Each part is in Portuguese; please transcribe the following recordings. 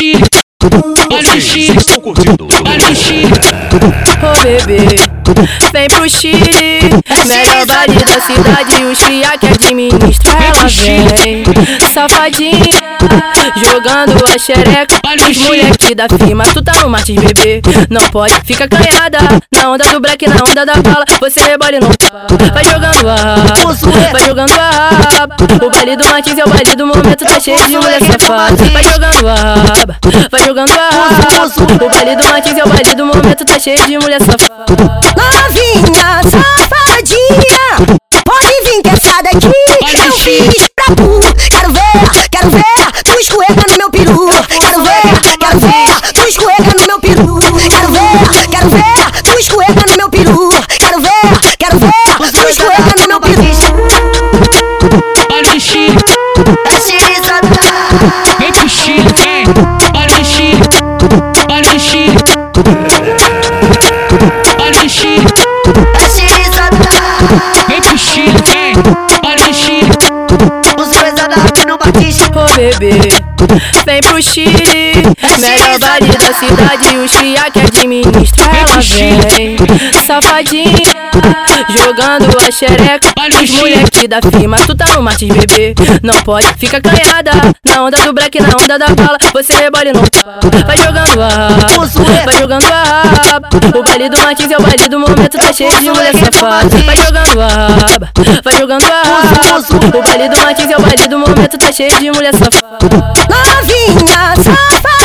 Chile, olha o Chile, olha o Chile. Ô bebê, vem pro Chile Melhor baile da cidade Os fia que administra ela vem. Safadinha Jogando a xereca. Os moleque da firma Tu tá no Martins bebê. Não pode, fica canhada Na onda do black, na onda da bala Você rebole não Vai jogando a Vai jogando a raba O baile do Martins é o baile do momento Tá cheio de mulher safada Vai jogando a raba Vai jogando a raba O baile do Martins é o baile do momento Tá cheio de mulher safada pra tu. Quero ver, quero ver Tu escorrega no meu peru. Quero ver, quero ver Tu escorrega no meu peru. Quero ver, quero ver Tu escorrega no meu peru. Quero ver, quero ver Tu escorrega no meu peru. Olha o Chile, É chirizada vem pro Chile, vem. Olha o Chile, olha o Chile. Olha o Chile, É batiste Ô bebê, vem pro Chile. Melhor baile da cidade. Os fia que administra ela vem. Safadinha Jogando a xereca. Os moleque da firma Tu tá no Martins bebê. Não pode, fica canhada Na onda do black, na onda da bala. Você rebole não Vai jogando a raba Vai jogando a raba O baile do Martins é o baile do momento Tá cheio de mulher safada Vai jogando a raba Vai jogando a raba O baile do Martins é o baile do momento Tá cheio de mulher safada Novinha, safadinha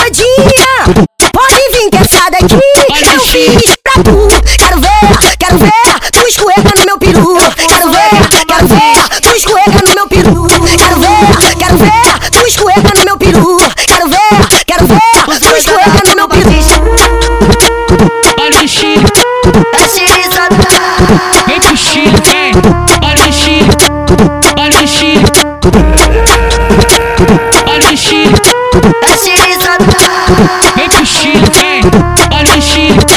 peru Quero ver, quero ver Tu escorrega no meu peru. Quero ver, quero ver Tu escorrega no meu peru. Olha o Chile, É chirizada vem. Pro Chile, vem. Olha o olha o o vem.